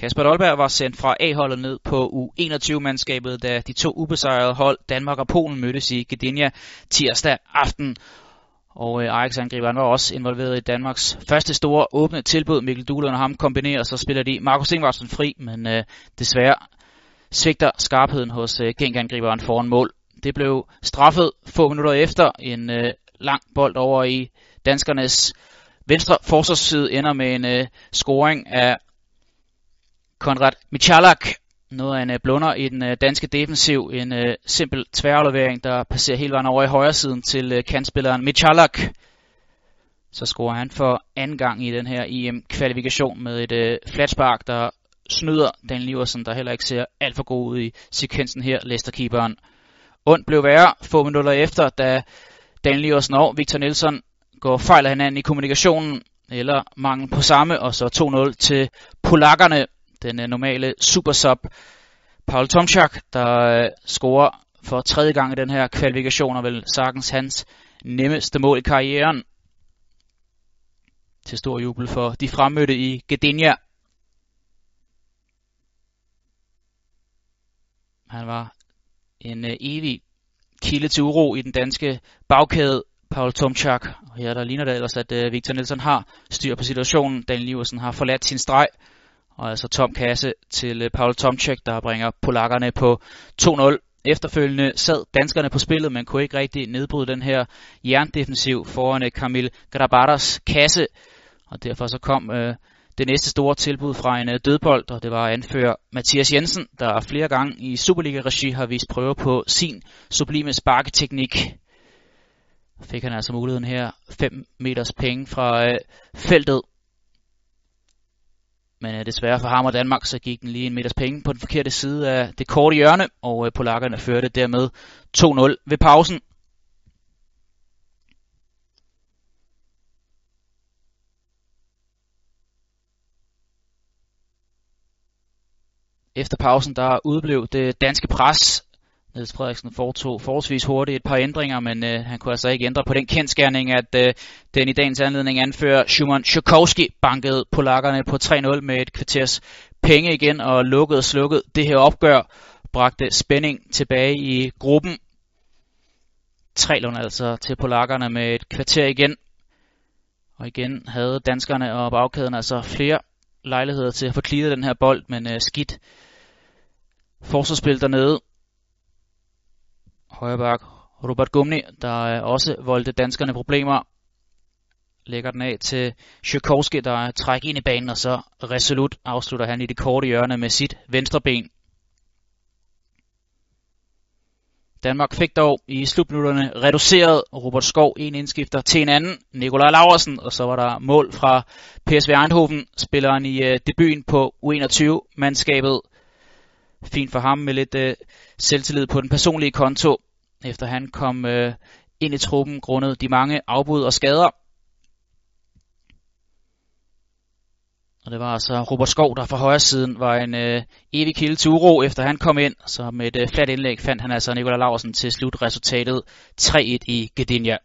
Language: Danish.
Kasper Dolberg var sendt fra A-holdet ned på U21-mandskabet, da de to ubesejrede hold, Danmark og Polen, mødtes i Gdynia tirsdag aften. Og øh, Ajax-angriberen var også involveret i Danmarks første store åbne tilbud. Mikkel Duhlund og ham kombinerer, så spiller de Markus Ingvartsen fri, men øh, desværre svigter skarpheden hos øh, genangriberen foran mål. Det blev straffet få minutter efter en øh, lang bold over i danskernes venstre forsvarsside ender med en øh, scoring af Konrad Michalak. Noget af en øh, blunder i den øh, danske defensiv. En øh, simpel tværaflevering, der passerer hele vejen over i højre siden til øh, kantspilleren Michalak. Så scorer han for anden gang i den her EM-kvalifikation med et øh, flatspark, der snyder Daniel Iversen, der heller ikke ser alt for god ud i sekvensen her, Leicester-keeperen. Ondt blev værre få minutter efter, da Daniel Iversen og Victor Nielsen går fejl af hinanden i kommunikationen, eller mangel på samme, og så 2-0 til polakkerne, den normale normale supersub Paul Tomczak, der øh, scorer for tredje gang i den her kvalifikation, og vel sagtens hans nemmeste mål i karrieren. Til stor jubel for de fremmødte i Gdynia. Han var en øh, evig kilde til uro i den danske bagkæde, Paul Tomczak. Og her der ligner det ellers, at Victor Nielsen har styr på situationen. Daniel Iversen har forladt sin streg. Og altså tom kasse til øh, Paul Tomczyk, der bringer polakkerne på 2-0. Efterfølgende sad danskerne på spillet, men kunne ikke rigtig nedbryde den her jerndefensiv foran øh, Kamil Grabaras kasse. Og derfor så kom øh, det næste store tilbud fra en øh, dødbold, og det var anfører Mathias Jensen, der flere gange i Superliga-regi har vist prøve på sin sublime sparketeknik. Fik han altså muligheden her 5 meters penge fra øh, feltet. Men uh, desværre for ham og Danmark, så gik den lige en meters penge på den forkerte side af det korte hjørne, og uh, polakkerne førte dermed 2-0 ved pausen. Efter pausen der udblev det danske pres. Niels Frederiksen foretog forholdsvis hurtigt et par ændringer, men øh, han kunne altså ikke ændre på den kendskærning, at øh, den i dagens anledning anfører Schumann Tchaikovsky bankede polakkerne på 3-0 med et kvarters penge igen og lukkede og slukkede det her opgør, bragte spænding tilbage i gruppen. 3 altså til polakkerne med et kvarter igen. Og igen havde danskerne og bagkæden altså flere lejligheder til at få den her bold, men øh, skidt forsvarsspil dernede højreback Robert Gumni, der også voldte danskerne problemer, lægger den af til Sjökowski, der trækker ind i banen, og så resolut afslutter han i det korte hjørne med sit venstre ben. Danmark fik dog i slutminutterne reduceret Robert Skov en indskifter til en anden, Nikolaj Laversen, og så var der mål fra PSV Eindhoven, spilleren i øh, debuten på U21-mandskabet. Fint for ham med lidt øh, selvtillid på den personlige konto, efter han kom øh, ind i truppen grundet de mange afbud og skader. Og det var altså Robert Skov, der fra højre siden var en øh, evig kilde til uro, efter han kom ind. Så med et øh, fladt indlæg fandt han altså Nikola Larsen til slut resultatet 3-1 i Gdynia.